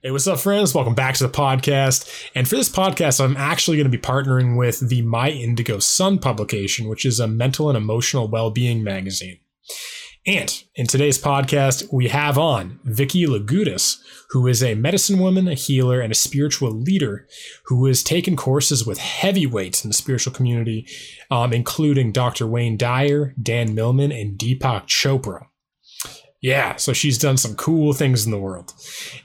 Hey, what's up, friends? Welcome back to the podcast. And for this podcast, I'm actually going to be partnering with the My Indigo Sun publication, which is a mental and emotional well being magazine. And in today's podcast, we have on Vicky Lagudis, who is a medicine woman, a healer, and a spiritual leader who has taken courses with heavyweights in the spiritual community, um, including Dr. Wayne Dyer, Dan Millman, and Deepak Chopra. Yeah, so she's done some cool things in the world.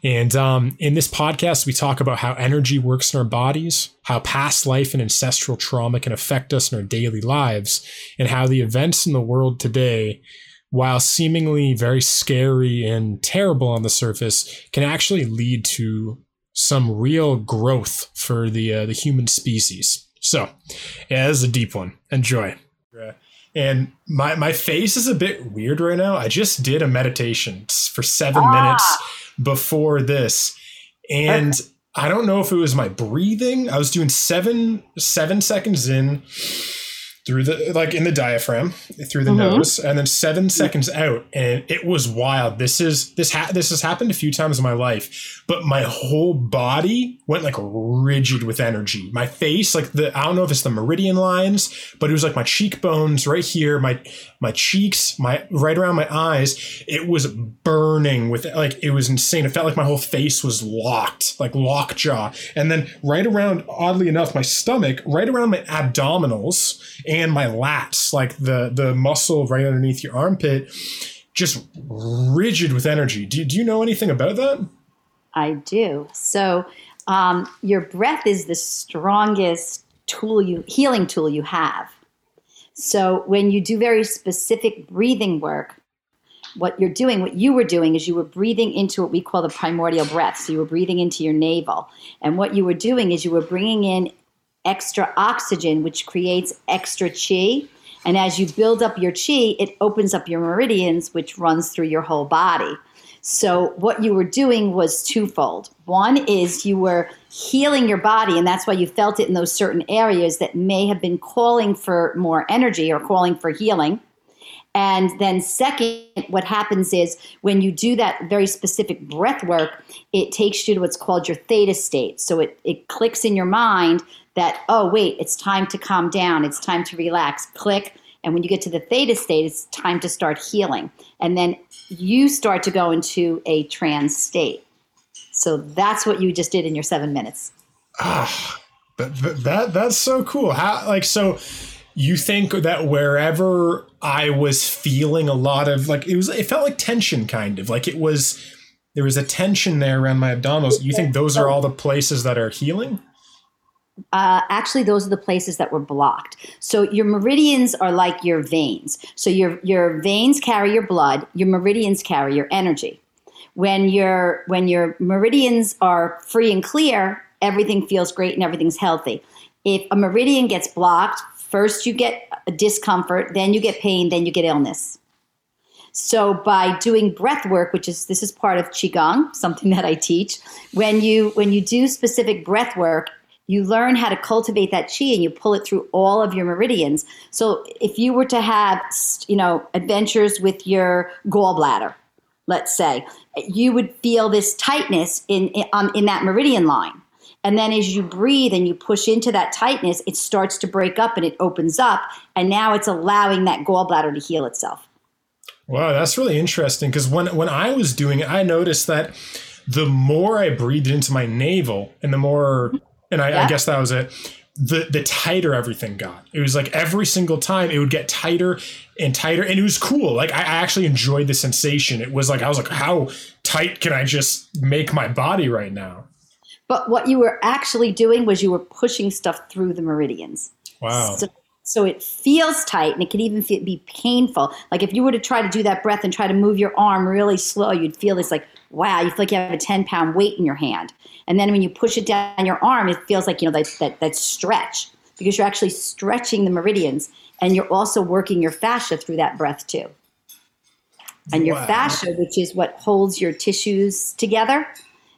And um, in this podcast, we talk about how energy works in our bodies, how past life and ancestral trauma can affect us in our daily lives, and how the events in the world today, while seemingly very scary and terrible on the surface, can actually lead to some real growth for the uh, the human species. So, yeah, this is a deep one. Enjoy. And my my face is a bit weird right now. I just did a meditation for seven ah. minutes before this, and I don't know if it was my breathing. I was doing seven seven seconds in through the like in the diaphragm through the mm-hmm. nose and then 7 seconds out and it was wild this is this ha- this has happened a few times in my life but my whole body went like rigid with energy my face like the i don't know if it's the meridian lines but it was like my cheekbones right here my my cheeks my right around my eyes it was burning with like it was insane it felt like my whole face was locked like lockjaw and then right around oddly enough my stomach right around my abdominals and my lats, like the the muscle right underneath your armpit, just rigid with energy. Do, do you know anything about that? I do. So um, your breath is the strongest tool you healing tool you have. So when you do very specific breathing work, what you're doing, what you were doing is you were breathing into what we call the primordial breath. So you were breathing into your navel. And what you were doing is you were bringing in extra oxygen, which creates extra chi. And as you build up your chi, it opens up your meridians, which runs through your whole body. So, what you were doing was twofold. One is you were healing your body, and that's why you felt it in those certain areas that may have been calling for more energy or calling for healing. And then, second, what happens is when you do that very specific breath work, it takes you to what's called your theta state. So, it, it clicks in your mind that, oh, wait, it's time to calm down, it's time to relax, click. And when you get to the theta state, it's time to start healing. And then you start to go into a trance state. So that's what you just did in your seven minutes. Ah, that, that that's so cool. How like so you think that wherever I was feeling a lot of like it was it felt like tension kind of like it was there was a tension there around my abdominals. You think those are all the places that are healing? Uh, actually, those are the places that were blocked. So your meridians are like your veins. So your your veins carry your blood. Your meridians carry your energy. When your when your meridians are free and clear, everything feels great and everything's healthy. If a meridian gets blocked, first you get discomfort, then you get pain, then you get illness. So by doing breath work, which is this is part of qigong, something that I teach, when you when you do specific breath work, you learn how to cultivate that chi and you pull it through all of your meridians. So if you were to have, you know, adventures with your gallbladder, let's say, you would feel this tightness in in, um, in that meridian line. And then as you breathe and you push into that tightness, it starts to break up and it opens up. And now it's allowing that gallbladder to heal itself. Wow, that's really interesting. Because when, when I was doing it, I noticed that the more I breathed into my navel and the more and I, yeah. I guess that was it the the tighter everything got. It was like every single time it would get tighter and tighter, and it was cool. Like I, I actually enjoyed the sensation. It was like I was like, how tight can I just make my body right now? But what you were actually doing was you were pushing stuff through the meridians. Wow. So, so it feels tight and it can even feel, be painful. Like if you were to try to do that breath and try to move your arm really slow, you'd feel this like, wow, you feel like you have a 10 pound weight in your hand. And then when you push it down your arm, it feels like, you know, that, that, that stretch because you're actually stretching the meridians and you're also working your fascia through that breath too. And your wow. fascia, which is what holds your tissues together,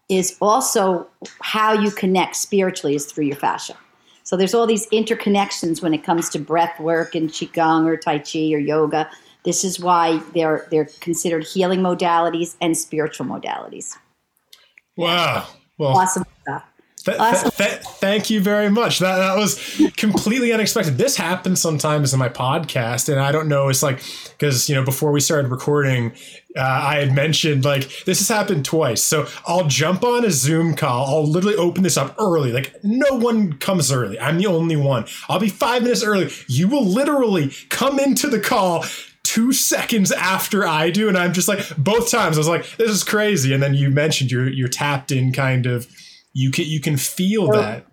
is also how you connect spiritually is through your fascia. So there's all these interconnections when it comes to breath work and qigong or tai chi or yoga. This is why they're they're considered healing modalities and spiritual modalities. Wow. Well, awesome stuff. Th- awesome. th- th- thank you very much. That that was completely unexpected. This happens sometimes in my podcast, and I don't know. It's like because you know before we started recording, uh, I had mentioned like this has happened twice. So I'll jump on a Zoom call. I'll literally open this up early. Like no one comes early. I'm the only one. I'll be five minutes early. You will literally come into the call two seconds after I do, and I'm just like both times I was like, this is crazy. And then you mentioned you're you're tapped in kind of you can you can feel that.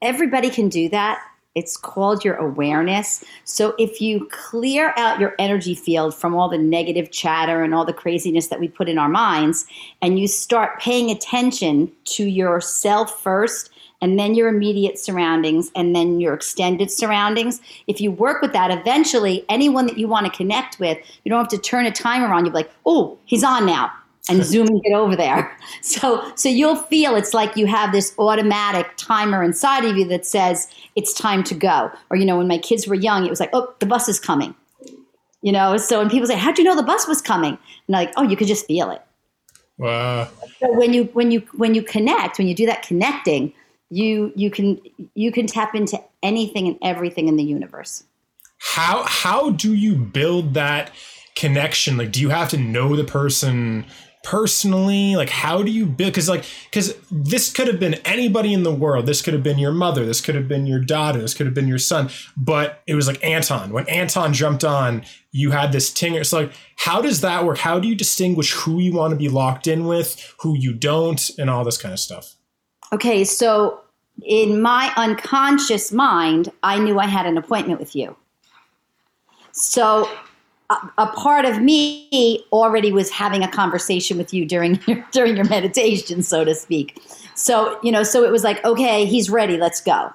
Everybody can do that. It's called your awareness. So if you clear out your energy field from all the negative chatter and all the craziness that we put in our minds, and you start paying attention to yourself first and then your immediate surroundings and then your extended surroundings. If you work with that, eventually anyone that you want to connect with, you don't have to turn a timer on. You'll be like, oh, he's on now and zoom and get over there. So so you'll feel it's like you have this automatic timer inside of you that says it's time to go. Or you know, when my kids were young, it was like, oh, the bus is coming. You know, so when people say, How'd you know the bus was coming? And I'm like, oh, you could just feel it. Wow. So when you when you when you connect, when you do that connecting, you you can you can tap into anything and everything in the universe. How how do you build that connection? Like do you have to know the person personally? Like how do you build because like because this could have been anybody in the world. This could have been your mother. This could have been your daughter. This could have been your son. But it was like anton. When anton jumped on you had this tinger so like how does that work? How do you distinguish who you want to be locked in with who you don't and all this kind of stuff okay so in my unconscious mind i knew i had an appointment with you so a, part of me already was having a conversation with you during your, during your meditation, so to speak. So you know, so it was like, okay, he's ready. Let's go.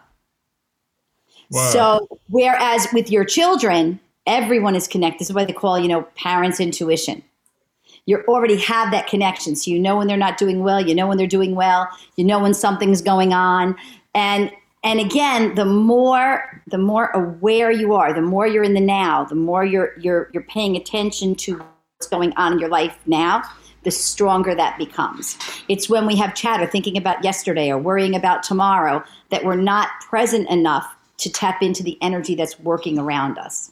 Wow. So whereas with your children, everyone is connected. This is why they call you know parents' intuition. You already have that connection, so you know when they're not doing well. You know when they're doing well. You know when something's going on, and and again the more the more aware you are the more you're in the now the more you're you're you're paying attention to what's going on in your life now the stronger that becomes it's when we have chatter thinking about yesterday or worrying about tomorrow that we're not present enough to tap into the energy that's working around us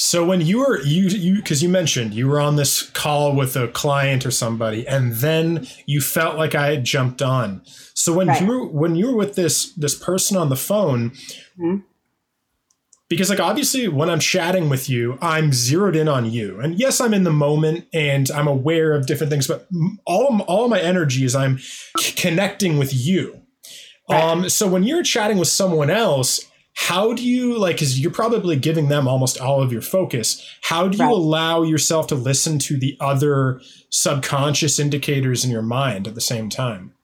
so when you were you you because you mentioned you were on this call with a client or somebody, and then you felt like I had jumped on. So when right. you were when you were with this this person on the phone, mm-hmm. because like obviously when I'm chatting with you, I'm zeroed in on you, and yes, I'm in the moment and I'm aware of different things, but all all my energy is I'm connecting with you. Right. Um, so when you're chatting with someone else, how do you like because you're probably giving them almost all of your focus. How do you right. allow yourself to listen to the other subconscious indicators in your mind at the same time?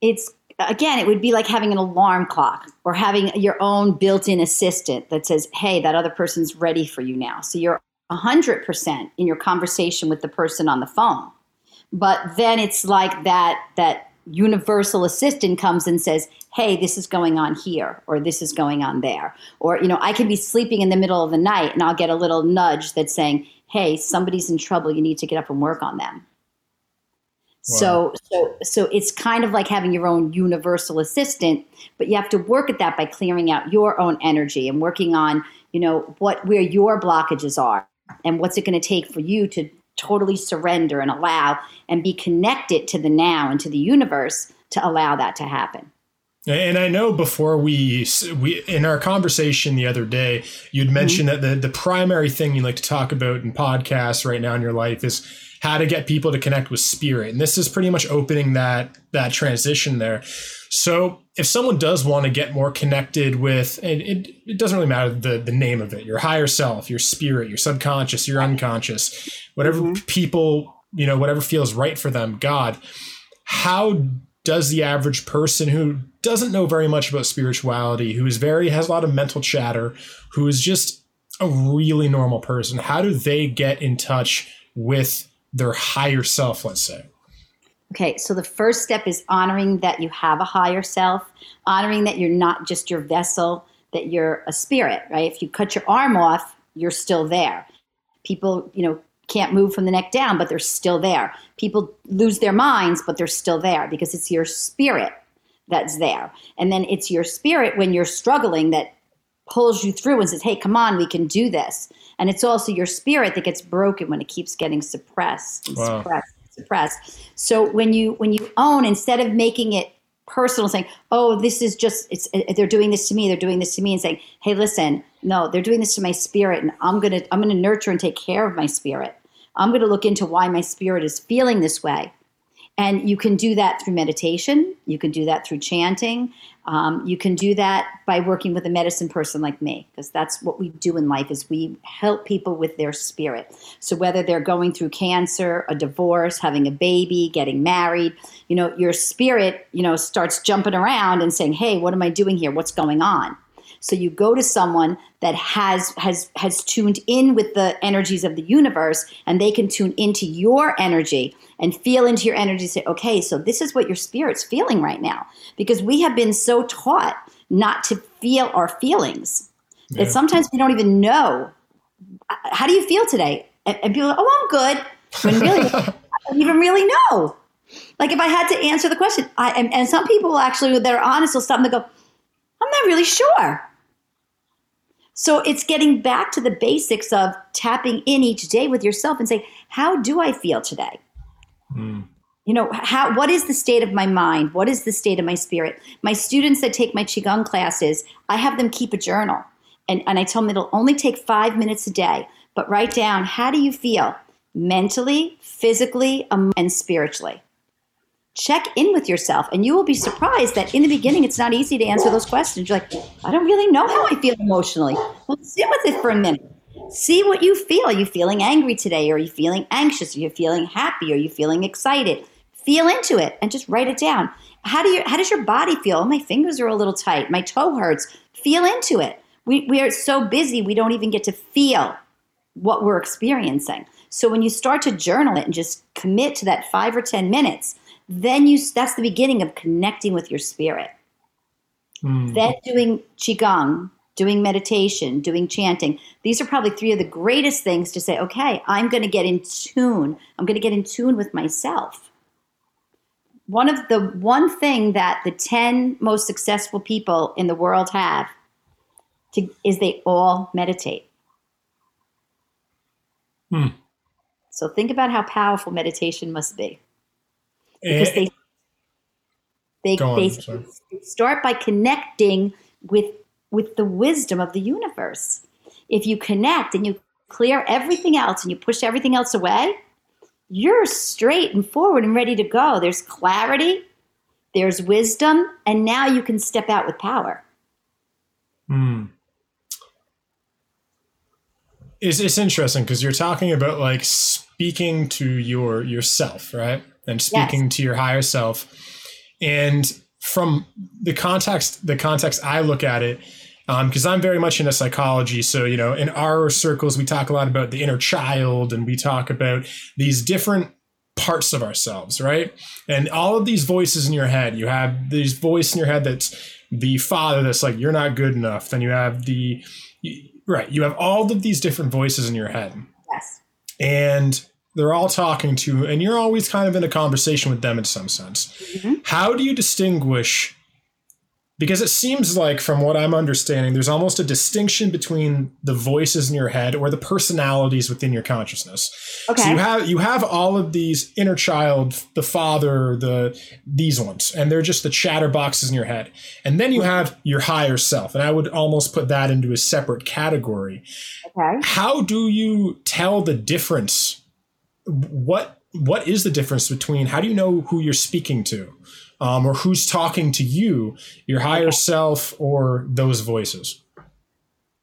It's again it would be like having an alarm clock or having your own built-in assistant that says hey that other person's ready for you now. So you're 100% in your conversation with the person on the phone. But then it's like that that universal assistant comes and says, hey, this is going on here, or this is going on there. Or, you know, I can be sleeping in the middle of the night and I'll get a little nudge that's saying, hey, somebody's in trouble. You need to get up and work on them. Wow. So, so, so it's kind of like having your own universal assistant, but you have to work at that by clearing out your own energy and working on, you know, what where your blockages are and what's it going to take for you to totally surrender and allow and be connected to the now and to the universe to allow that to happen. And I know before we we in our conversation the other day, you'd mm-hmm. mentioned mm-hmm. that the the primary thing you like to talk about in podcasts right now in your life is how to get people to connect with spirit. And this is pretty much opening that that transition there. So if someone does want to get more connected with, and it, it doesn't really matter the, the name of it, your higher self, your spirit, your subconscious, your unconscious, whatever mm-hmm. people, you know, whatever feels right for them, God, how does the average person who doesn't know very much about spirituality, who is very, has a lot of mental chatter, who is just a really normal person, how do they get in touch with their higher self, let's say? Okay, so the first step is honoring that you have a higher self, honoring that you're not just your vessel, that you're a spirit, right? If you cut your arm off, you're still there. People, you know, can't move from the neck down, but they're still there. People lose their minds, but they're still there because it's your spirit that's there. And then it's your spirit when you're struggling that pulls you through and says, hey, come on, we can do this. And it's also your spirit that gets broken when it keeps getting suppressed and wow. suppressed and suppressed. So when you when you own, instead of making it personal, saying, "Oh, this is just it's uh, they're doing this to me, they're doing this to me," and saying, "Hey, listen, no, they're doing this to my spirit, and I'm gonna I'm gonna nurture and take care of my spirit. I'm gonna look into why my spirit is feeling this way." And you can do that through meditation. You can do that through chanting. Um, you can do that by working with a medicine person like me, because that's what we do in life is we help people with their spirit. So whether they're going through cancer, a divorce, having a baby, getting married, you know, your spirit, you know, starts jumping around and saying, "Hey, what am I doing here? What's going on?" So you go to someone that has has has tuned in with the energies of the universe and they can tune into your energy and feel into your energy say okay so this is what your spirit's feeling right now. Because we have been so taught not to feel our feelings yeah. that sometimes we don't even know. How do you feel today? And, and people are, oh i'm good. When really i don't even really know. Like if i had to answer the question I, and, and some people actually that are honest will stop and they go i'm not really sure so it's getting back to the basics of tapping in each day with yourself and saying, how do I feel today? Mm. You know, how what is the state of my mind? What is the state of my spirit? My students that take my Qigong classes, I have them keep a journal. And, and I tell them it'll only take five minutes a day, but write down how do you feel mentally, physically, and spiritually check in with yourself and you will be surprised that in the beginning it's not easy to answer those questions. You're like i don't really know how i feel emotionally. Well sit with it for a minute. See what you feel. Are you feeling angry today? Are you feeling anxious? Are you feeling happy? Are you feeling excited? Feel into it and just write it down. How do you how does your body feel? Oh, my fingers are a little tight. My toe hurts. Feel into it. We, we are so busy we don't even get to feel what we're experiencing. So when you start to journal it and just commit to that five or ten minutes then you that's the beginning of connecting with your spirit. Mm. Then doing qigong, doing meditation, doing chanting. These are probably three of the greatest things to say, okay, I'm going to get in tune. I'm going to get in tune with myself. One of the one thing that the 10 most successful people in the world have to, is they all meditate. Hmm. So think about how powerful meditation must be because eh, they they, on, start by connecting with with the wisdom of the universe. If you connect and you clear everything else and you push everything else away, you're straight and forward and ready to go. There's clarity, there's wisdom, and now you can step out with power. Hmm. It's, it's interesting because you're talking about like speaking to your yourself, right? And speaking yes. to your higher self. And from the context, the context I look at it, because um, I'm very much into psychology. So, you know, in our circles, we talk a lot about the inner child and we talk about these different parts of ourselves, right? And all of these voices in your head, you have this voice in your head that's the father that's like, you're not good enough. Then you have the, right, you have all of these different voices in your head. Yes. And they're all talking to, and you're always kind of in a conversation with them in some sense. Mm-hmm. How do you distinguish? Because it seems like, from what I'm understanding, there's almost a distinction between the voices in your head or the personalities within your consciousness. Okay. So you have you have all of these inner child, the father, the these ones, and they're just the chatterboxes in your head. And then you have your higher self, and I would almost put that into a separate category. Okay. How do you tell the difference what what is the difference between how do you know who you're speaking to um, or who's talking to you your higher okay. self or those voices?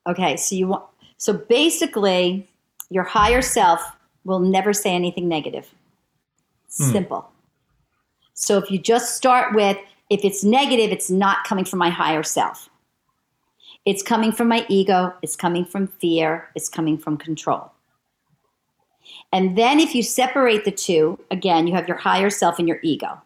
Okay so you want so basically your higher self will never say anything negative. Hmm. simple. So if you just start with if it's negative it's not coming from my higher self. It's coming from my ego it's coming from fear it's coming from control and then if you separate the two, again, you have your higher self and your ego.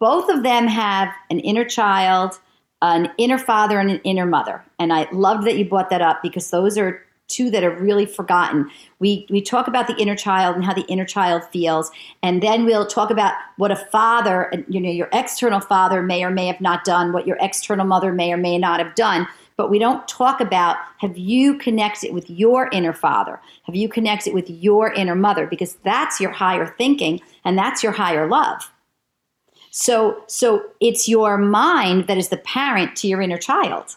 Both of them have an inner child, an inner father, and an inner mother. And I love that you brought that up because those are two that are really forgotten. We we talk about the inner child and how the inner child feels, and then we'll talk about what a father, you know, your external father may or may have not done, what your external mother may or may not have done. But we don't talk about have you connected with your inner father? Have you connected with your inner mother? Because that's your higher thinking and that's your higher love. So so it's your mind that is the parent to your inner child.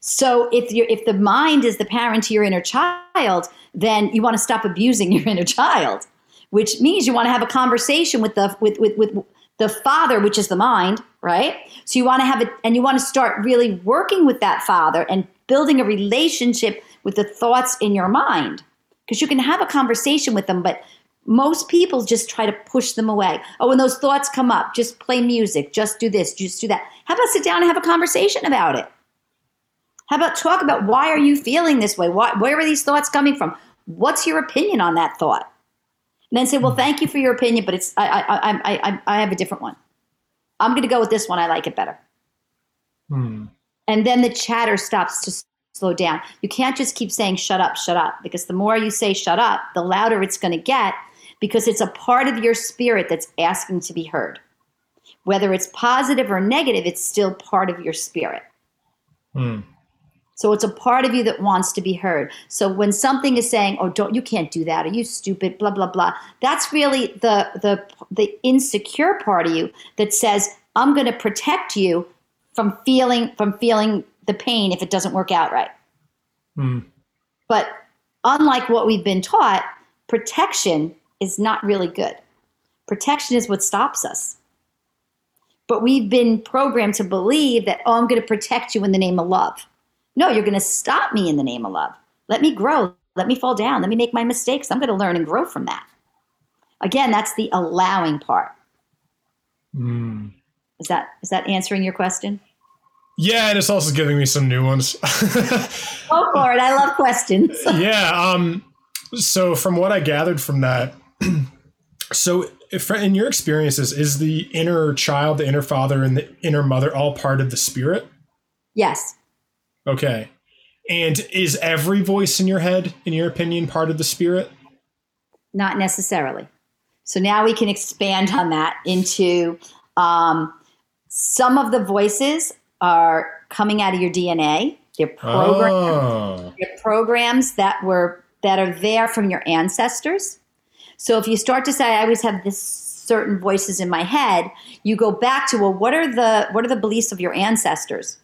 So if you if the mind is the parent to your inner child, then you want to stop abusing your inner child, which means you want to have a conversation with the with with, with the father, which is the mind, right? So you want to have it and you want to start really working with that father and building a relationship with the thoughts in your mind. Because you can have a conversation with them, but most people just try to push them away. Oh, when those thoughts come up, just play music, just do this, just do that. How about sit down and have a conversation about it? How about talk about why are you feeling this way? Why, where are these thoughts coming from? What's your opinion on that thought? And then say, well, thank you for your opinion, but it's I I I I, I have a different one. I'm going to go with this one. I like it better. Hmm. And then the chatter stops to slow down. You can't just keep saying shut up, shut up, because the more you say shut up, the louder it's going to get because it's a part of your spirit that's asking to be heard. Whether it's positive or negative, it's still part of your spirit. Hmm. So it's a part of you that wants to be heard. So when something is saying, "Oh, don't you can't do that," "Are you stupid?" blah blah blah, that's really the the the insecure part of you that says, "I'm going to protect you from feeling from feeling the pain if it doesn't work out right." Mm. But unlike what we've been taught, protection is not really good. Protection is what stops us. But we've been programmed to believe that, oh, I'm going to protect you in the name of love. No, you're going to stop me in the name of love. Let me grow. Let me fall down. Let me make my mistakes. I'm going to learn and grow from that. Again, that's the allowing part. Mm. Is that is that answering your question? Yeah, and it's also giving me some new ones. Go for it. I love questions. yeah. Um. So from what I gathered from that, so if in your experiences, is the inner child, the inner father, and the inner mother all part of the spirit? Yes. Okay. And is every voice in your head, in your opinion, part of the spirit? Not necessarily. So now we can expand on that into um, some of the voices are coming out of your DNA. They're programs, oh. they're programs that were that are there from your ancestors. So if you start to say, "I always have this certain voices in my head," you go back to, "Well, what are the what are the beliefs of your ancestors?"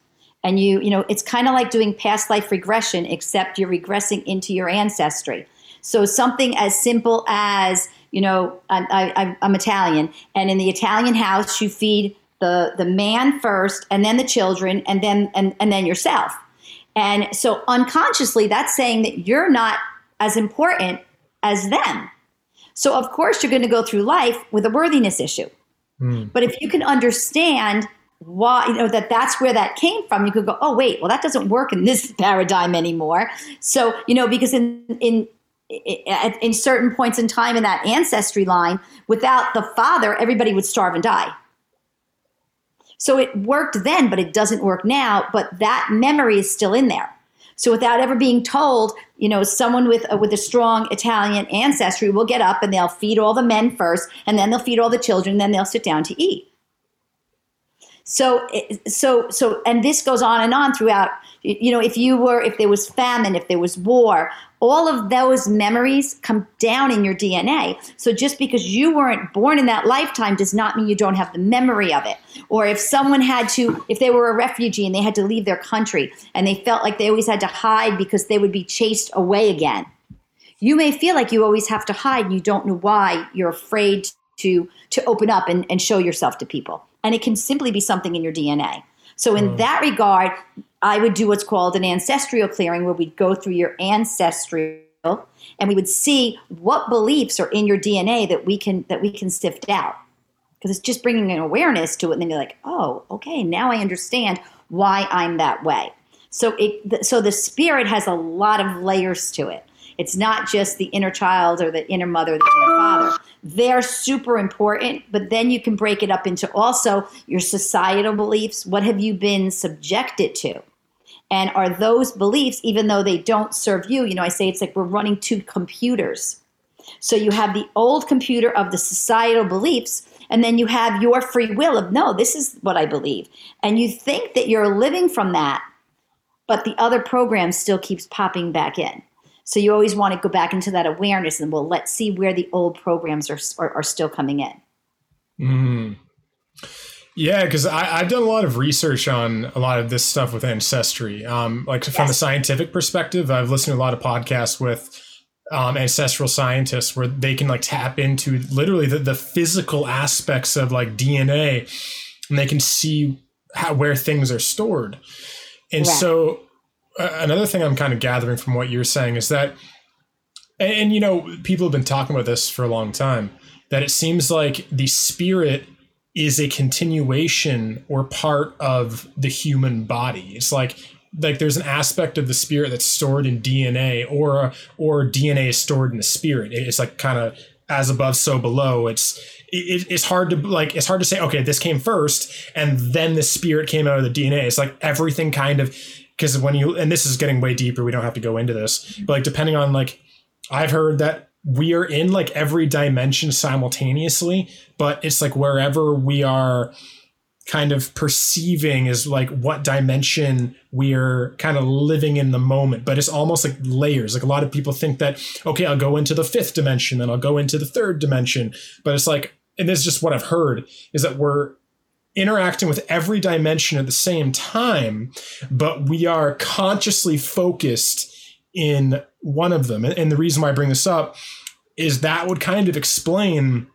And you you know it's kind of like doing past life regression except you're regressing into your ancestry. So something as simple as you know I, am italian and in the italian house you feed the the man first and then the children and then and, and then yourself. And so unconsciously that's saying that you're not as important as them. So of course you're going to go through life with a worthiness issue. Mm. but if you can understand why you know that that's where that came from. You could go oh wait well that doesn't work in this paradigm anymore. So you know because in in in certain points in time in that ancestry line without the father everybody would starve and die. So it worked then but it doesn't work now but that memory is still in there. So without ever being told you know someone with a, with a strong italian ancestry will get up and they'll feed all the men first and then they'll feed all the children then they'll sit down to eat so, so, so, and this goes on and on throughout. You know, if you were, if there was famine, if there was war, all of those memories come down in your DNA. So just because you weren't born in that lifetime does not mean you don't have the memory of it. Or if someone had to, if they were a refugee and they had to leave their country and they felt like they always had to hide because they would be chased away again. You may feel like you always have to hide and you don't know why. You're afraid to to open up and, and show yourself to people and it can simply be something in your DNA. So, in mm. that regard, I would do what's called an ancestral clearing where we'd go through your ancestral and we would see what beliefs are in your DNA that we can that we can sift out. Because it's just bringing an awareness to it, and then you're like, oh, okay, now I understand why I'm that way. So it so the spirit has a lot of layers to it. It's not just the inner child or the inner mother, the inner father. They're super important, but then you can break it up into also your societal beliefs. What have you been subjected to? And are those beliefs, even though they don't serve you, you know, I say it's like we're running two computers. So you have the old computer of the societal beliefs, and then you have your free will of, no, this is what I believe. And you think that you're living from that, but the other program still keeps popping back in. So you always want to go back into that awareness and well, let's see where the old programs are, are, are still coming in. Mm. Yeah, because I've done a lot of research on a lot of this stuff with ancestry. Um, like from yes. a scientific perspective, I've listened to a lot of podcasts with um, ancestral scientists where they can like tap into literally the, the physical aspects of like DNA and they can see how where things are stored. And so another thing I'm kind of gathering from what you're saying is that and, and you know people have been talking about this for a long time that it seems like the spirit is a continuation or part of the human body. It's like like there's an aspect of the spirit that's stored in DNA or or DNA is stored in the spirit. It's like kind of as above so below. It's it, it's hard to like it's hard to say okay this came first and then the spirit came out of the DNA. It's like everything kind of because when you and this is getting way deeper. We don't have to go into this, but like depending on like I've heard that we are in like every dimension simultaneously, but it's like wherever we are kind of perceiving is like what dimension we're kind of living in the moment but it's almost like layers like a lot of people think that okay i'll go into the fifth dimension then i'll go into the third dimension but it's like and this is just what i've heard is that we're interacting with every dimension at the same time but we are consciously focused in one of them and the reason why i bring this up is that would kind of explain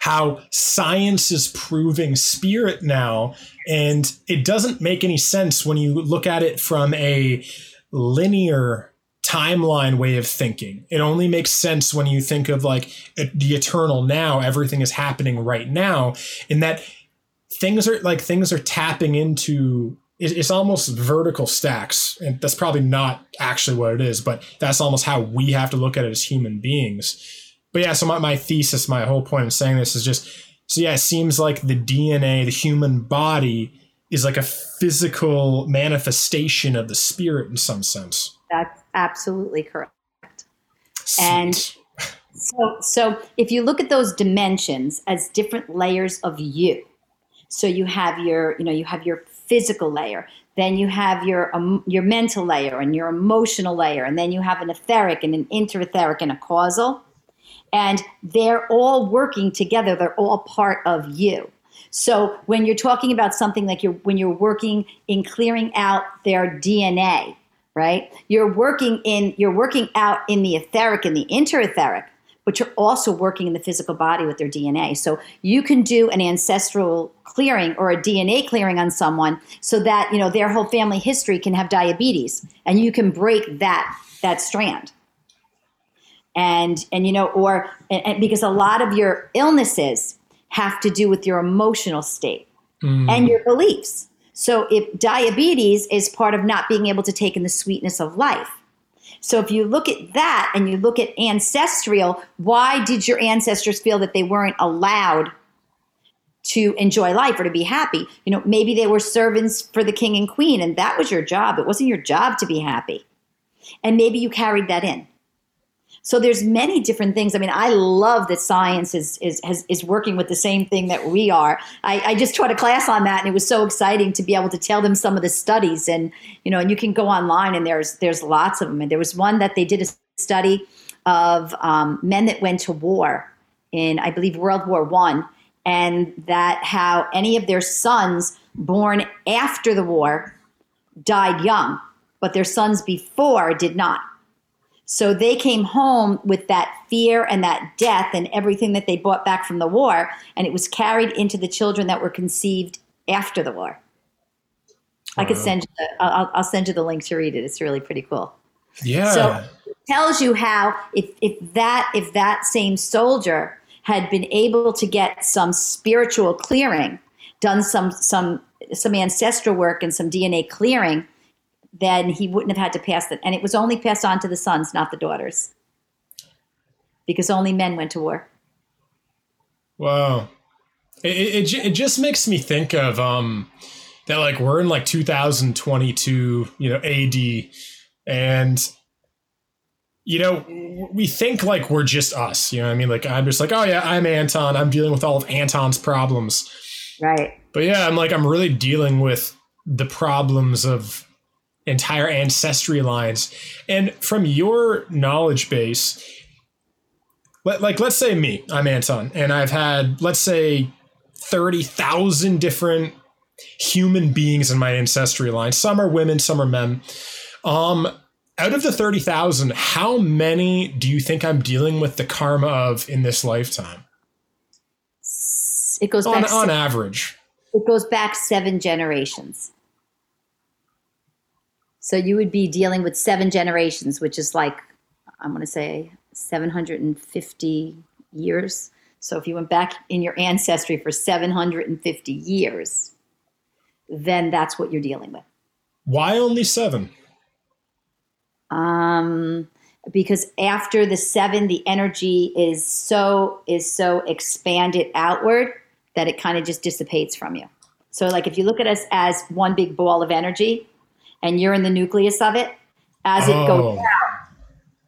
how science is proving spirit now. And it doesn't make any sense when you look at it from a linear timeline way of thinking. It only makes sense when you think of like the eternal now, everything is happening right now, in that things are like things are tapping into it's almost vertical stacks and that's probably not actually what it is but that's almost how we have to look at it as human beings but yeah, so my, my thesis, my whole point of saying this is just so yeah, it seems like the DNA, the human body, is like a physical manifestation of the spirit in some sense. That's absolutely correct. Sweet. And so, so if you look at those dimensions as different layers of you, so you have your, you know, you have your physical layer, then you have your um, your mental layer and your emotional layer, and then you have an etheric and an interetheric and a causal. And they're all working together. They're all part of you. So when you're talking about something like you're when you're working in clearing out their dna right? You're working in you're working out in the etheric and the interetheric but you're also working in the physical body with their dna so you can do an ancestral clearing or a dna clearing on someone so that you know their whole family history can have diabetes and you can break that that strand. And and you know or and, and because a lot of your illnesses have to do with your emotional state mm. and your beliefs. So if diabetes is part of not being able to take in the sweetness of life so if you look at that and you look at ancestral why did your ancestors feel that they weren't allowed to enjoy life or to be happy? You know maybe they were servants for the king and queen and that was your job. It wasn't your job to be happy. And maybe you carried that in so there's many different things. I mean, I love that science is is has, is working with the same thing that we are. I, I just taught a class on that, and it was so exciting to be able to tell them some of the studies. And you know, and you can go online, and there's there's lots of them. And there was one that they did a study of um, men that went to war in, I believe, World War One, and that how any of their sons born after the war died young, but their sons before did not. So they came home with that fear and that death and everything that they brought back from the war, and it was carried into the children that were conceived after the war. I could send you. The, I'll, I'll send you the link to read it. It's really pretty cool. Yeah. So it tells you how if if that if that same soldier had been able to get some spiritual clearing, done some some some ancestral work and some DNA clearing, then he wouldn't have had to pass it. And it was only passed on to the sons, not the daughters, because only men went to war. Wow. It, it, it just makes me think of um, that like we're in like 2022, you know, AD, and you know, we think like we're just us. You know what I mean? Like I'm just like, oh yeah, I'm Anton. I'm dealing with all of Anton's problems. Right. But yeah, I'm like I'm really dealing with the problems of entire ancestry lines. And from your knowledge base, let, like let's say me, I'm Anton, and I've had let's say 30,000 different human beings in my ancestry line. Some are women, some are men. Um out of the 30,000, how many do you think I'm dealing with the karma of in this lifetime? It goes on, back on se- average. it goes back 7 generations. So you would be dealing with 7 generations, which is like I'm going to say 750 years. So if you went back in your ancestry for 750 years, then that's what you're dealing with. Why only 7? um, because after the seven, the energy is so is so expanded outward that it kind of just dissipates from you. So, like if you look at us as one big ball of energy, and you're in the nucleus of it, as it goes Oh. down,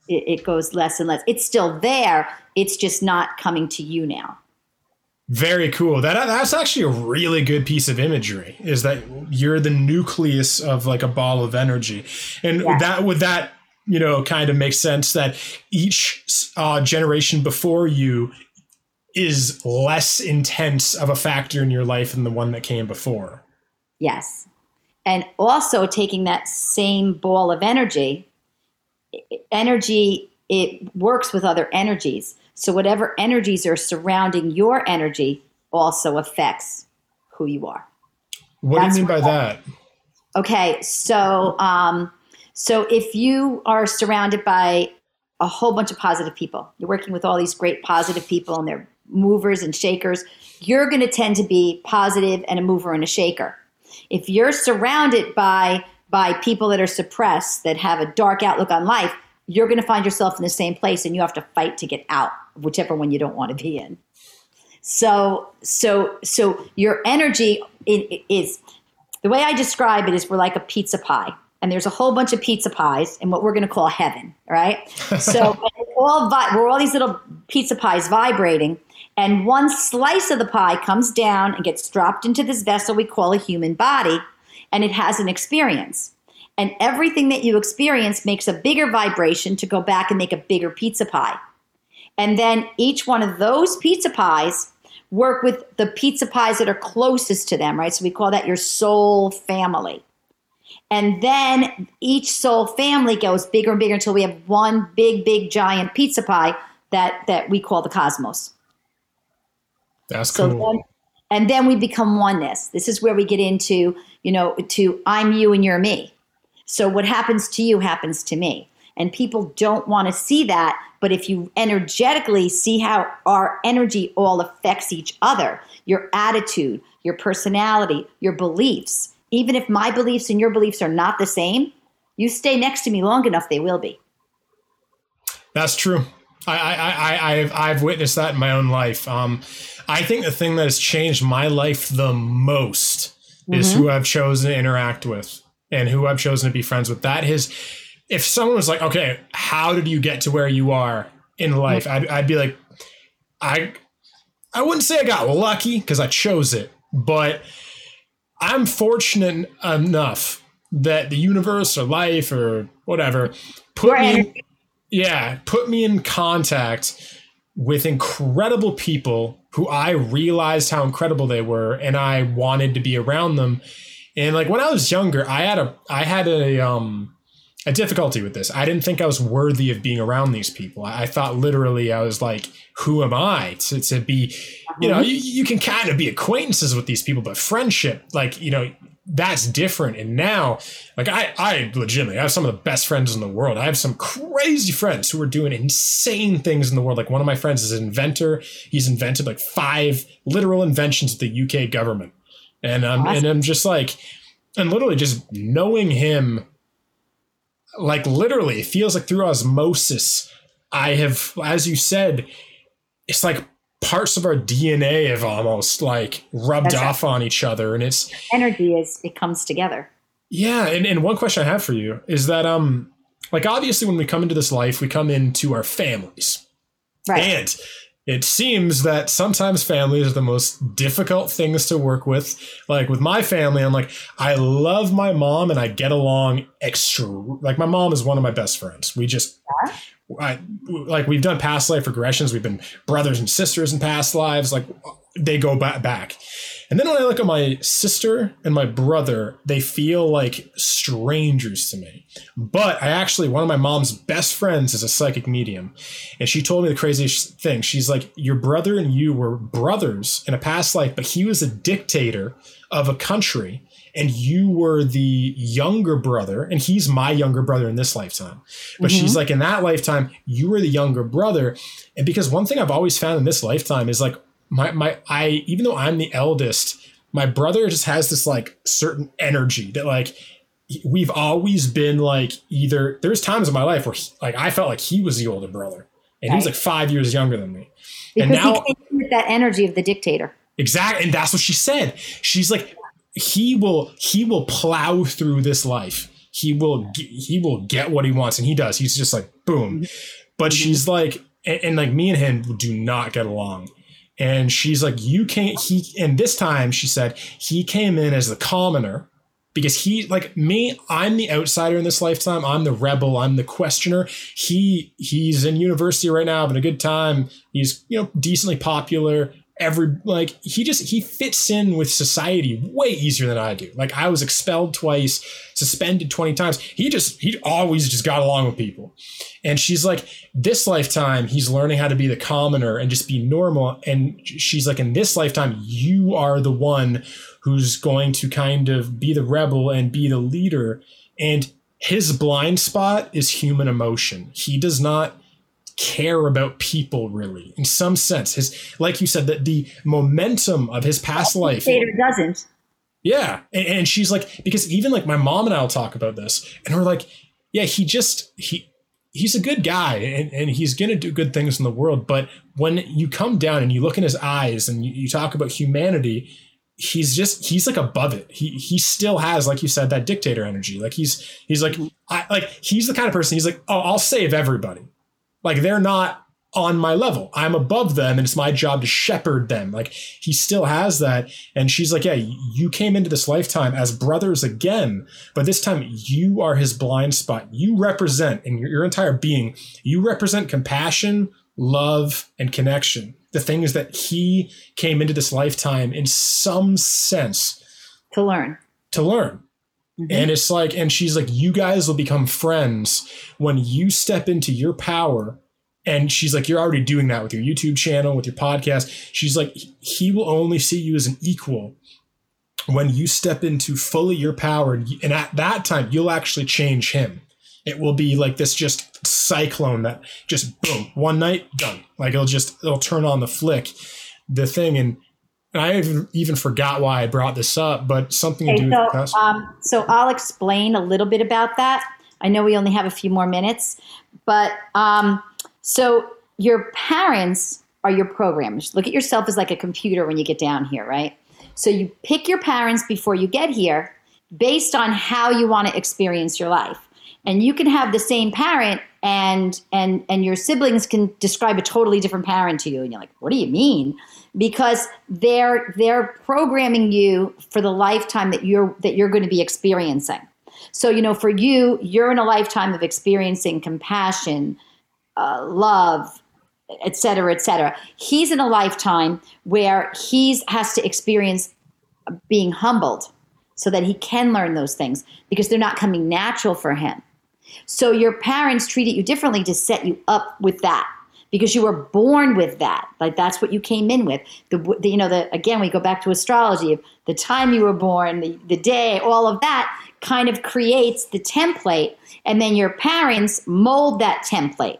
it, it goes less and less. It's still there. It's just not coming to you now. Very cool. That that's actually a really good piece of imagery. Is that you're the nucleus of like a ball of energy, and Yeah. that would that you know kind of make sense that each uh, generation before you is less intense of a factor in your life than the one that came before. Yes. And also taking that same ball of energy, energy, it works with other energies. So whatever energies are surrounding your energy also affects who you are. What That's do you mean by what- that? Okay, so um, so if you are surrounded by a whole bunch of positive people, you're working with all these great positive people, and they're movers and shakers. You're going to tend to be positive and a mover and a shaker. If you're surrounded by by people that are suppressed, that have a dark outlook on life, you're going to find yourself in the same place, and you have to fight to get out, whichever one you don't want to be in. So, so, so your energy is the way I describe it is we're like a pizza pie, and there's a whole bunch of pizza pies in what we're going to call heaven, right? So all we're all these little pizza pies vibrating, and one slice of the pie comes down and gets dropped into this vessel we call a human body, and it has an experience. And everything that you experience makes a bigger vibration to go back and make a bigger pizza pie. And then each one of those pizza pies work with the pizza pies that are closest to them, right? So we call that your soul family. And then each soul family goes bigger and bigger until we have one big, big, giant pizza pie that, that we call the cosmos. That's So cool. then, and then we become oneness. This is where we get into, you know, to I'm you and you're me. So what happens to you happens to me. And people don't want to see that. But if you energetically see how our energy all affects each other, your attitude, your personality, your beliefs, even if my beliefs and your beliefs are not the same, you stay next to me long enough, they will be. That's true. I, I, I, I've, I've witnessed that in my own life. Um, I think the thing that has changed my life the most is who mm-hmm. I've chosen to interact with and who I've chosen to be friends with. That is, if someone was like, okay, how did you get to where you are in mm-hmm. life? I'd, I'd be like, I, I wouldn't say I got lucky because I chose it, but I'm fortunate enough that the universe or life or whatever put Your me in, yeah, put me in contact with incredible people who I realized how incredible they were and I wanted to be around them. And like when I was younger, I had a I had a um a difficulty with this. I didn't think I was worthy of being around these people. I, I thought literally I was like, who am I to, to be, you know, you, you can kind of be acquaintances with these people, but friendship, like, you know, that's different. And now, like, I, I legitimately I have some of the best friends in the world. I have some crazy friends who are doing insane things in the world. Like, one of my friends is an inventor. He's invented like five literal inventions of the UK government. And, um, and I'm just like, and literally just knowing him like literally it feels like through osmosis i have as you said it's like parts of our DNA have almost like rubbed That's off on each other, and it's Energy is it comes together. yeah. And, and one question I have for you is that um, like obviously when we come into this life, we come into our families, Right. and it seems that sometimes families are the most difficult things to work with. Like with my family, I'm like, I love my mom and I get along extra. Like my mom is one of my best friends. We just, Like we've done past life regressions. We've been brothers and sisters in past lives. Like they go ba- back. And then when I look at my sister and my brother, they feel like strangers to me. But I actually, one of my mom's best friends is a psychic medium. And she told me the craziest thing. She's like, Your brother and you were brothers in a past life, but he was a dictator of a country. And you were the younger brother, and he's my younger brother in this lifetime. But she's mm-hmm. like, in that lifetime, you were the younger brother. And because one thing I've always found in this lifetime is like, my my I even though I'm the eldest, my brother just has this like certain energy that like we've always been like either there's times in my life where he, like I felt like he was the older brother and he was like five years younger than me. Because and now he came with that energy of the dictator. exactly and that's what she said. She's like he will he will plow through this life. He will he will get what he wants and he does. He's just like boom. Mm-hmm. But mm-hmm. she's like and, and like me and him do not get along. And she's like, you can't, he, and this time she said, he came in as the commoner because he, like me, I'm the outsider in this lifetime. I'm the rebel. I'm the questioner. He, he's in university right now, having a good time. He's, you know, decently popular. Every, like, he just, he fits in with society way easier than I do. Like, I was expelled twice, suspended 20 times. He just, he always just got along with people. And she's like, this lifetime, he's learning how to be the commoner and just be normal. And she's like, in this lifetime, you are the one who's going to kind of be the rebel and be the leader. And his blind spot is human emotion. He does not care about people really in some sense his like you said that the momentum of his past life Dictator doesn't. yeah. And, and she's like, because even like my mom and I will talk about this, and we're like, yeah, he just he he's a good guy and, and he's gonna do good things in the world. But when you come down and you look in his eyes and you, you talk about humanity, he's just he's like above it. He he still has, like you said, that dictator energy. Like he's he's like I like he's the kind of person he's like, oh, I'll save everybody. Like they're not on my level. I'm above them and it's my job to shepherd them. Like he still has that. And she's like, Yeah, you came into this lifetime as brothers again, but this time you are his blind spot. You represent in your, your entire being, you represent compassion, love, and connection. The things that he came into this lifetime in some sense To learn. to learn. Mm-hmm. And it's like, and she's like, you guys will become friends when you step into your power. And she's like, you're already doing that with your YouTube channel, with your podcast. She's like, he will only see you as an equal when you step into fully your power. And, and at that time, you'll actually change him. It will be like this just cyclone that just boom, one night, done. Like it'll just, it'll turn on the flick, the thing. And, and I even, even forgot why I brought this up, but something to Okay, do with the so, um, so I'll explain a little bit about that. I know we only have a few more minutes, but um, so your parents are your programmers. Look at yourself as like a computer when you get down here, right? So you pick your parents before you get here based on how you want to experience your life. And you can have the same parent and and and your siblings can describe a totally different parent to you and you're like, "What do you mean?" Because they're they're programming you for the lifetime that you're that you're going to be experiencing. So, you know, for you, you're in a lifetime of experiencing compassion, uh, love, et cetera, et cetera. He's in a lifetime where he's has to experience being humbled so that he can learn those things because they're not coming natural for him. So your parents treated you differently to set you up with that because you were born with that. Like that's what you came in with. The, the you know the again we go back to astrology the time you were born, the, the day, all of that kind of creates the template and then your parents mold that template.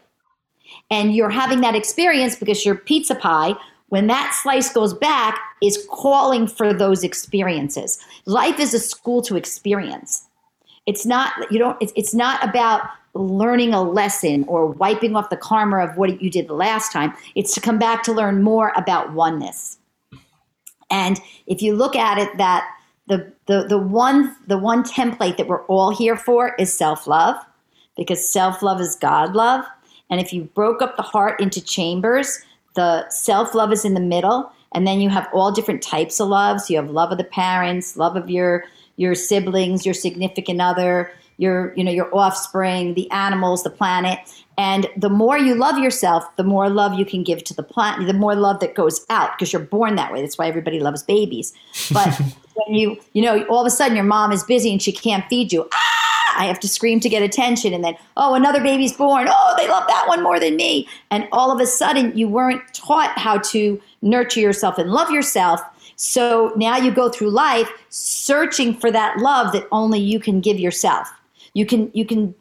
And you're having that experience because your pizza pie when that slice goes back is calling for those experiences. Life is a school to experience. It's not you don't it's, it's not about learning a lesson or wiping off the karma of what you did the last time. It's to come back to learn more about oneness. And if you look at it, that the the the one the one template that we're all here for is self love, because self love is God love. And if you broke up the heart into chambers, the self love is in the middle, and then you have all different types of loves. You have love of the parents, love of your your siblings, your significant other, your you know your offspring, the animals, the planet. And the more you love yourself, the more love you can give to the planet, the more love that goes out because you're born that way. That's why everybody loves babies. But when you, you know, all of a sudden your mom is busy and she can't feed you. Ah, I have to scream to get attention. And then, oh, another baby's born. Oh, they love that one more than me. And all of a sudden you weren't taught how to nurture yourself and love yourself. So now you go through life searching for that love that only you can give yourself. You can, you can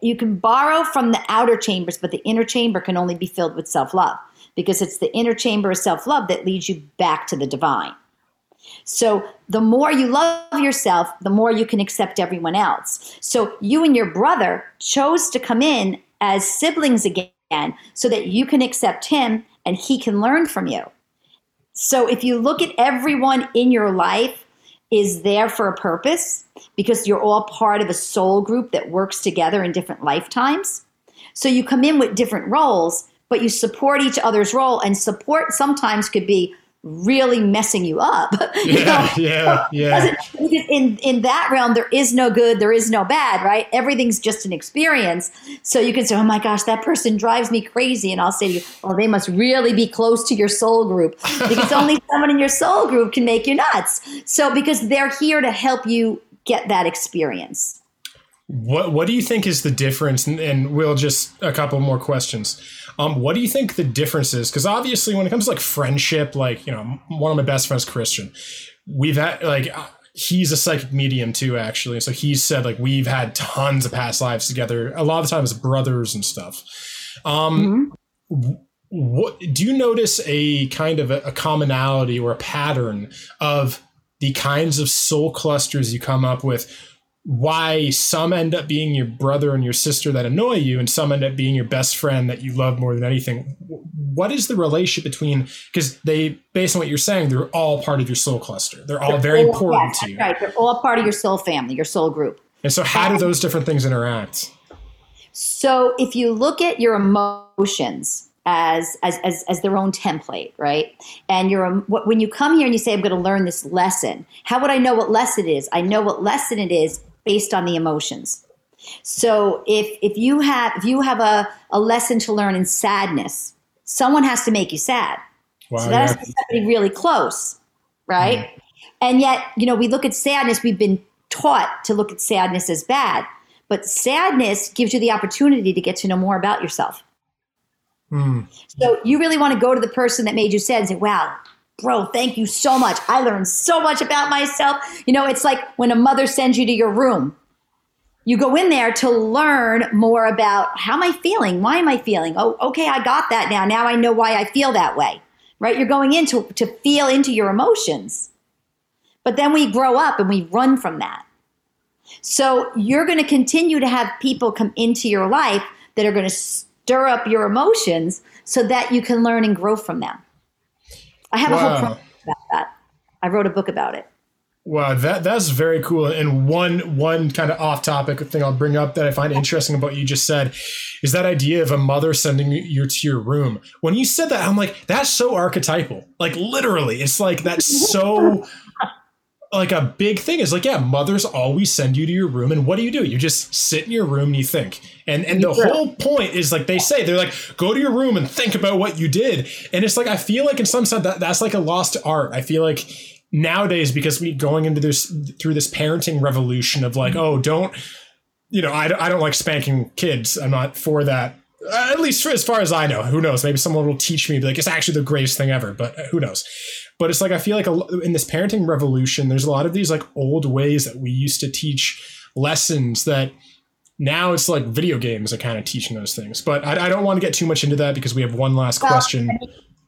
you can borrow from the outer chambers, but the inner chamber can only be filled with self love because it's the inner chamber of self love that leads you back to the divine. So the more you love yourself, the more you can accept everyone else. So you and your brother chose to come in as siblings again so that you can accept him and he can learn from you. So if you look at everyone in your life is there for a purpose because you're all part of a soul group that works together in different lifetimes. So you come in with different roles, but you support each other's role, and support sometimes could be really messing you up. Yeah, you know? yeah, yeah. In in that realm, there is no good, there is no bad, right? Everything's just an experience. So you can say, "Oh my gosh, that person drives me crazy," and I'll say to you, "Oh, they must really be close to your soul group because only someone in your soul group can make you nuts." So because they're here to help you get that experience. What What do you think is the difference? And, and we'll just a couple more questions. Um, what do you think the difference is? Because obviously, when it comes to like friendship, like you know, one of my best friends, Christian, we've had like uh, he's a psychic medium too, actually. So he said like we've had tons of past lives together. A lot of the times, brothers and stuff. Um, mm-hmm. What do you notice a kind of a, a commonality or a pattern of the kinds of soul clusters you come up with? Why some end up being your brother and your sister that annoy you and some end up being your best friend that you love more than anything what is the relationship between because they based on what you're saying they're all part of your soul cluster they're all they're very all, important yes, to you right they're all part of your soul family your soul group and so how do those different things interact so if you look at your emotions as, as as as their own template, right? And you're when you come here and you say, "I'm going to learn this lesson." How would I know what lesson it is? I know what lesson it is based on the emotions. So if if you have if you have a, a lesson to learn in sadness, someone has to make you sad. Wow, so that yeah. has to be somebody really close, right? Mm. And yet, you know, we look at sadness, we've been taught to look at sadness as bad. But sadness gives you the opportunity to get to know more about yourself. Mm. So you really want to go to the person that made you sad and say, wow, bro, thank you so much. I learned so much about myself. You know, it's like when a mother sends you to your room. You go in there to learn more about how am I feeling? Why am I feeling? Oh, okay, I got that now. Now I know why I feel that way. Right? You're going in to, to feel into your emotions. But then we grow up and we run from that. So you're going to continue to have people come into your life that are going to stir up your emotions so that you can learn and grow from them. I have wow. a whole about that. I wrote a book about it. Wow, that that's very cool. And one one kind of off topic thing I'll bring up that I find interesting about what you just said is that idea of a mother sending you to your room. When you said that, I'm like, that's so archetypal. Like literally, it's like that's so like a big thing is like yeah mothers always send you to your room and what do you do? You just sit in your room and you think. And and the whole point is like they say they're like go to your room and think about what you did. And it's like i feel like in some sense that that's like a lost art. I feel like nowadays because we going into this through this parenting revolution of like mm-hmm. oh don't you know i, I don't like spanking kids. I'm not for that Uh, at least as far as i know who knows maybe someone will teach me like it's actually the greatest thing ever but uh, who knows but it's like I feel like a, in this parenting revolution, there's a lot of these like old ways that we used to teach lessons that now it's like video games are kind of teaching those things. But I, I don't want to get too much into that because we have one last well, question.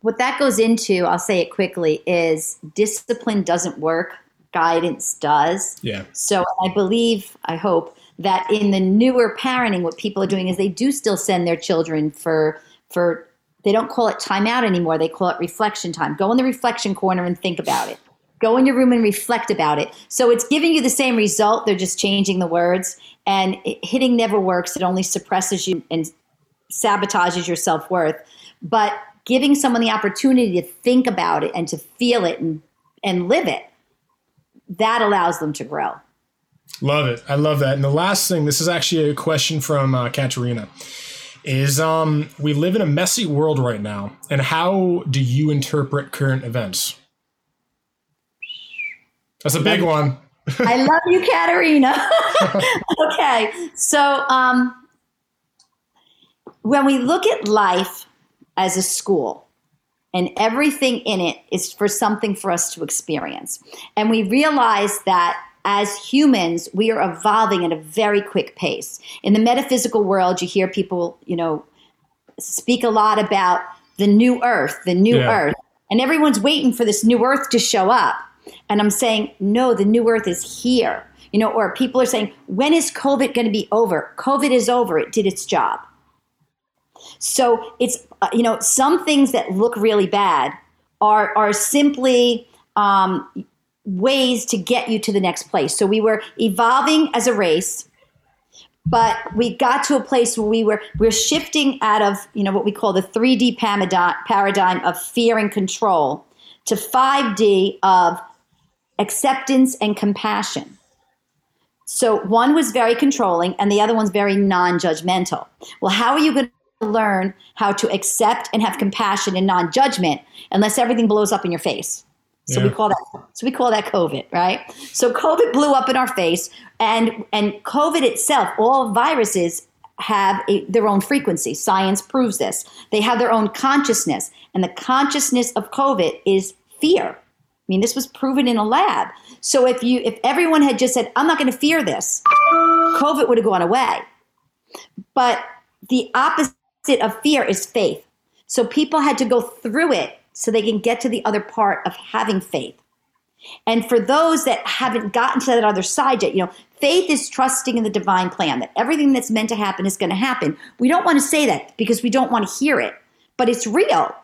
what that goes into, I'll say it quickly, is discipline doesn't work, guidance does. Yeah. So I believe, I hope that in the newer parenting, what people are doing is they do still send their children for for they don't call it timeout anymore. They call it reflection time. Go in the reflection corner and think about it. Go in your room and reflect about it. So it's giving you the same result. They're just changing the words. And it, hitting never works. It only suppresses you and sabotages your self worth. But giving someone the opportunity to think about it and to feel it and, and live it, that allows them to grow. Love it. I love that. And the last thing, this is actually a question from uh, Katerina is um, we live in a messy world right now, and how do you interpret current events? That's a big one. I love you, Katerina. okay, so um, when we look at life as a school, and everything in it is for something for us to experience, and we realize that as humans, we are evolving at a very quick pace. In the metaphysical world, you hear people, you know, speak a lot about the new earth, the new yeah. earth, and everyone's waiting for this new earth to show up. And I'm saying, no, the new earth is here. You know, or people are saying, when is COVID going to be over? COVID is over. It did its job. So it's, uh, you know, some things that look really bad are, are simply um, ways to get you to the next place. So we were evolving as a race, but we got to a place where we were we're shifting out of you know what we call the 3D paradigm of fear and control to 5D of acceptance and compassion. So one was very controlling and the other one's very non-judgmental. Well, how are you going to learn how to accept and have compassion and non-judgment unless everything blows up in your face? So yeah. we call that so we call that COVID, right? So COVID blew up in our face, and and COVID itself, all viruses have a, their own frequency. Science proves this. They have their own consciousness, and the consciousness of COVID is fear. I mean, this was proven in a lab. So if you if everyone had just said, "I'm not going to fear this," COVID would have gone away. But the opposite of fear is faith. So people had to go through it so they can get to the other part of having faith. And for those that haven't gotten to that other side yet, you know, faith is trusting in the divine plan that everything that's meant to happen is going to happen. We don't want to say that because we don't want to hear it, but it's real.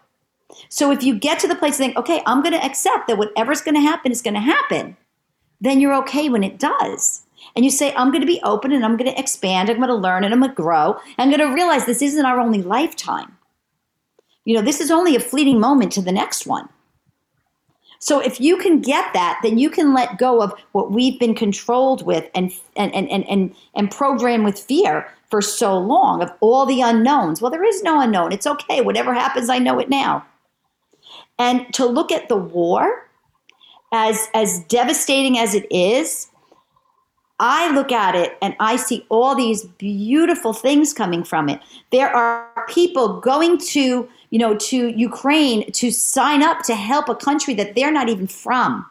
So if you get to the place of think, okay, I'm going to accept that whatever's going to happen is going to happen, then you're okay when it does. And you say, I'm going to be open and I'm going to expand, I'm going to learn and I'm going to grow. I'm going to realize this isn't our only lifetime. You know, this is only a fleeting moment to the next one. So if you can get that, then you can let go of what we've been controlled with and and and and and, and programmed with fear for so long of all the unknowns. Well, there is no unknown. It's okay. Whatever happens, I know it now. And to look at the war as as devastating as it is, I look at it and I see all these beautiful things coming from it. There are people going to you know, to Ukraine to sign up to help a country that they're not even from.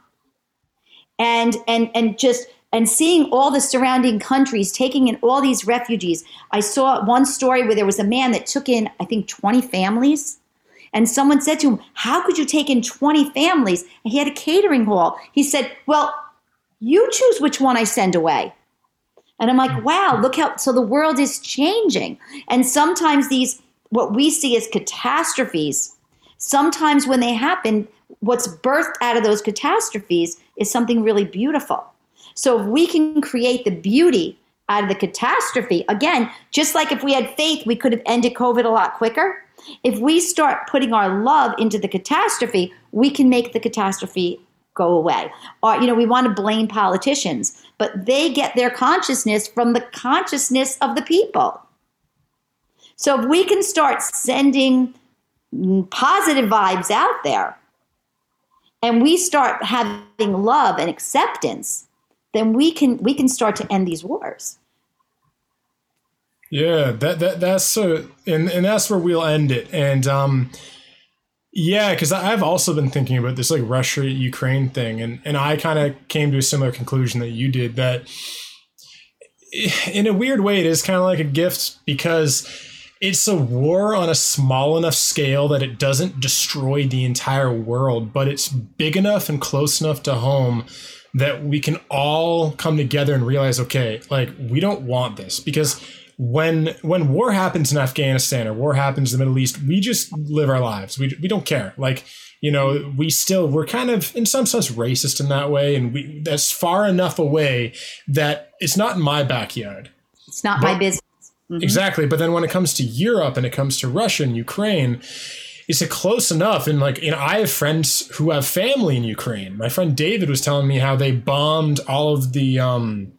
And and and just and seeing all the surrounding countries taking in all these refugees. I saw one story where there was a man that took in, I think, 20 families. And someone said to him, How could you take in 20 families? And he had a catering hall. He said, Well, you choose which one I send away. And I'm like, wow, look how so the world is changing. And sometimes these what we see as catastrophes, sometimes when they happen, what's birthed out of those catastrophes is something really beautiful. So if we can create the beauty out of the catastrophe, again, just like if we had faith, we could have ended COVID a lot quicker. If we start putting our love into the catastrophe, we can make the catastrophe go away. Or, you know, we want to blame politicians, but they get their consciousness from the consciousness of the people. So if we can start sending positive vibes out there and we start having love and acceptance, then we can we can start to end these wars. Yeah, that that that's so and and that's where we'll end it. And um yeah, because I've also been thinking about this like Russia Ukraine thing, and and I kind of came to a similar conclusion that you did. That in a weird way, it is kind of like a gift because it's a war on a small enough scale that it doesn't destroy the entire world, but it's big enough and close enough to home that we can all come together and realize, okay, like we don't want this because when when war happens in Afghanistan or war happens in the Middle East, we just live our lives. We we don't care. Like you know, we still we're kind of in some sense racist in that way, and we that's far enough away that it's not in my backyard. It's not but, my business. Mm-hmm. Exactly. But then when it comes to Europe and it comes to Russia and Ukraine, it's a close enough. And like, you know, I have friends who have family in Ukraine. My friend David was telling me how they bombed all of the um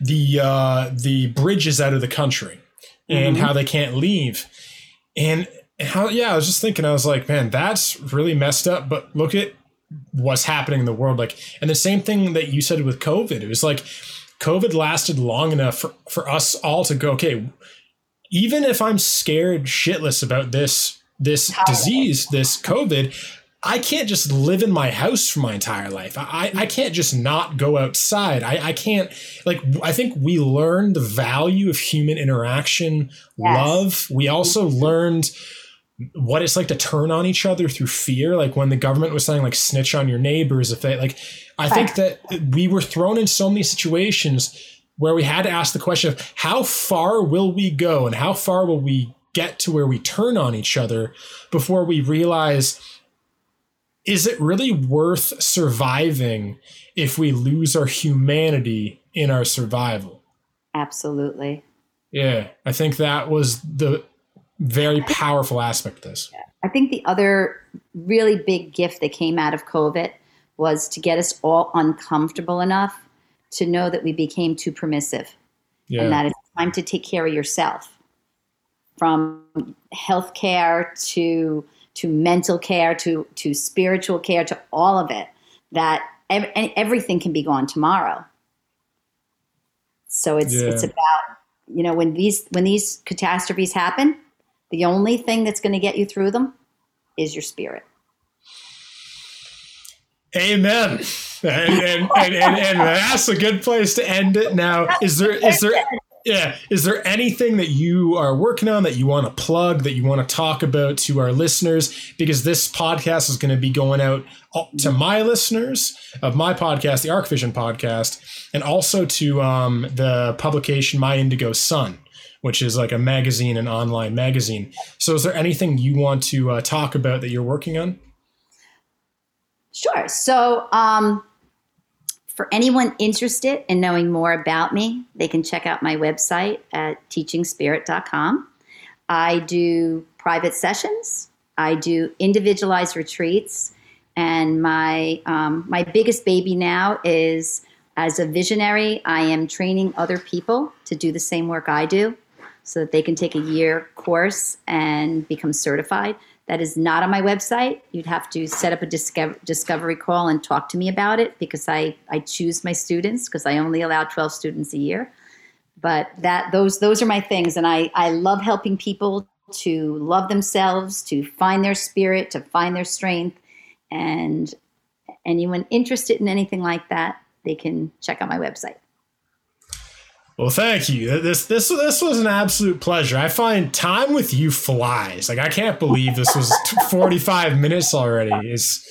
the uh the bridges out of the country and mm-hmm. how they can't leave. And how yeah, I was just thinking, I was like, man, that's really messed up. But look at what's happening in the world. Like, and the same thing that you said with COVID. It was like COVID lasted long enough for, for us all to go, okay, even if I'm scared shitless about this this disease, this COVID, I can't just live in my house for my entire life. I, I can't just not go outside. I, I can't like I think we learned the value of human interaction, yes. love. We also mm-hmm. learned what it's like to turn on each other through fear. Like when the government was saying like snitch on your neighbors if they like I think that we were thrown in so many situations where we had to ask the question of how far will we go and how far will we get to where we turn on each other before we realize is it really worth surviving if we lose our humanity in our survival? Absolutely. Yeah, I think that was the very powerful aspect of this. I think the other really big gift that came out of COVID was to get us all uncomfortable enough to know that we became too permissive yeah. and that it's time to take care of yourself from health care to to mental care to to spiritual care to all of it that ev- everything can be gone tomorrow so it's yeah. it's about you know when these when these catastrophes happen the only thing that's going to get you through them is your spirit Amen. And, and, and, and, that's a good place to end it. Now, is there is there yeah is there anything that you are working on that you want to plug that you want to talk about to our listeners? Because this podcast is going to be going out to my listeners of my podcast, the Archvision podcast, and also to um, the publication My Indigo Sun which is like a magazine, an online magazine. So, is there anything you want to uh, talk about that you're working on? Sure. So, um, for anyone interested in knowing more about me, they can check out my website at teachingspirit.com. I do private sessions, I do individualized retreats, and my um, my biggest baby now is as a visionary. I am training other people to do the same work I do, so that they can take a year course and become certified. That is not on my website. You'd have to set up a discover, discovery call and talk to me about it because I, I choose my students because I only allow 12 students a year. But that those those are my things, and I, I love helping people to love themselves, to find their spirit, to find their strength. And anyone interested in anything like that, they can check out my website. Well, thank you. This this this was an absolute pleasure. I find time with you flies. Like I can't believe this was 45 minutes already. It's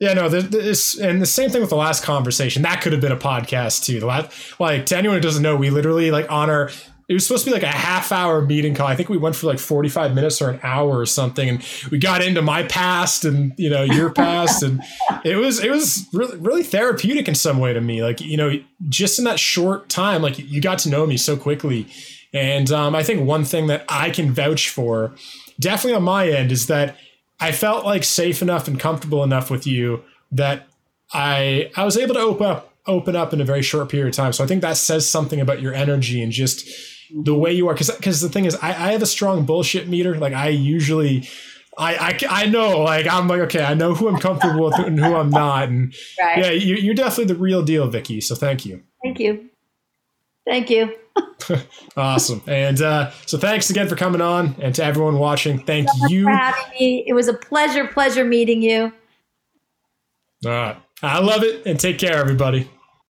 yeah, no, this and the same thing with the last conversation. That could have been a podcast too. The last, like to anyone who doesn't know, we literally like on our it was supposed to be like a half hour meeting call. I think we went for like 45 minutes or an hour or something. And we got into my past and, you know, your past. And it was, it was really, really therapeutic in some way to me. Like, you know, just in that short time, like you got to know me so quickly. And um, I think one thing that I can vouch for, definitely on my end, is that I felt like safe enough and comfortable enough with you that I I was able to open up open up in a very short period of time. So I think that says something about your energy and just the way you are because because the thing is I, I have a strong bullshit meter. Like i usually I, I, I know like i'm like okay i know who i'm comfortable with and who i'm not. And right. yeah you, you're definitely the real deal vicky so thank you. Thank you. Thank you. Awesome. And uh, so thanks again for coming on and to everyone watching. Thank you. for having me. It was a pleasure pleasure meeting you. All right. I love it and take care everybody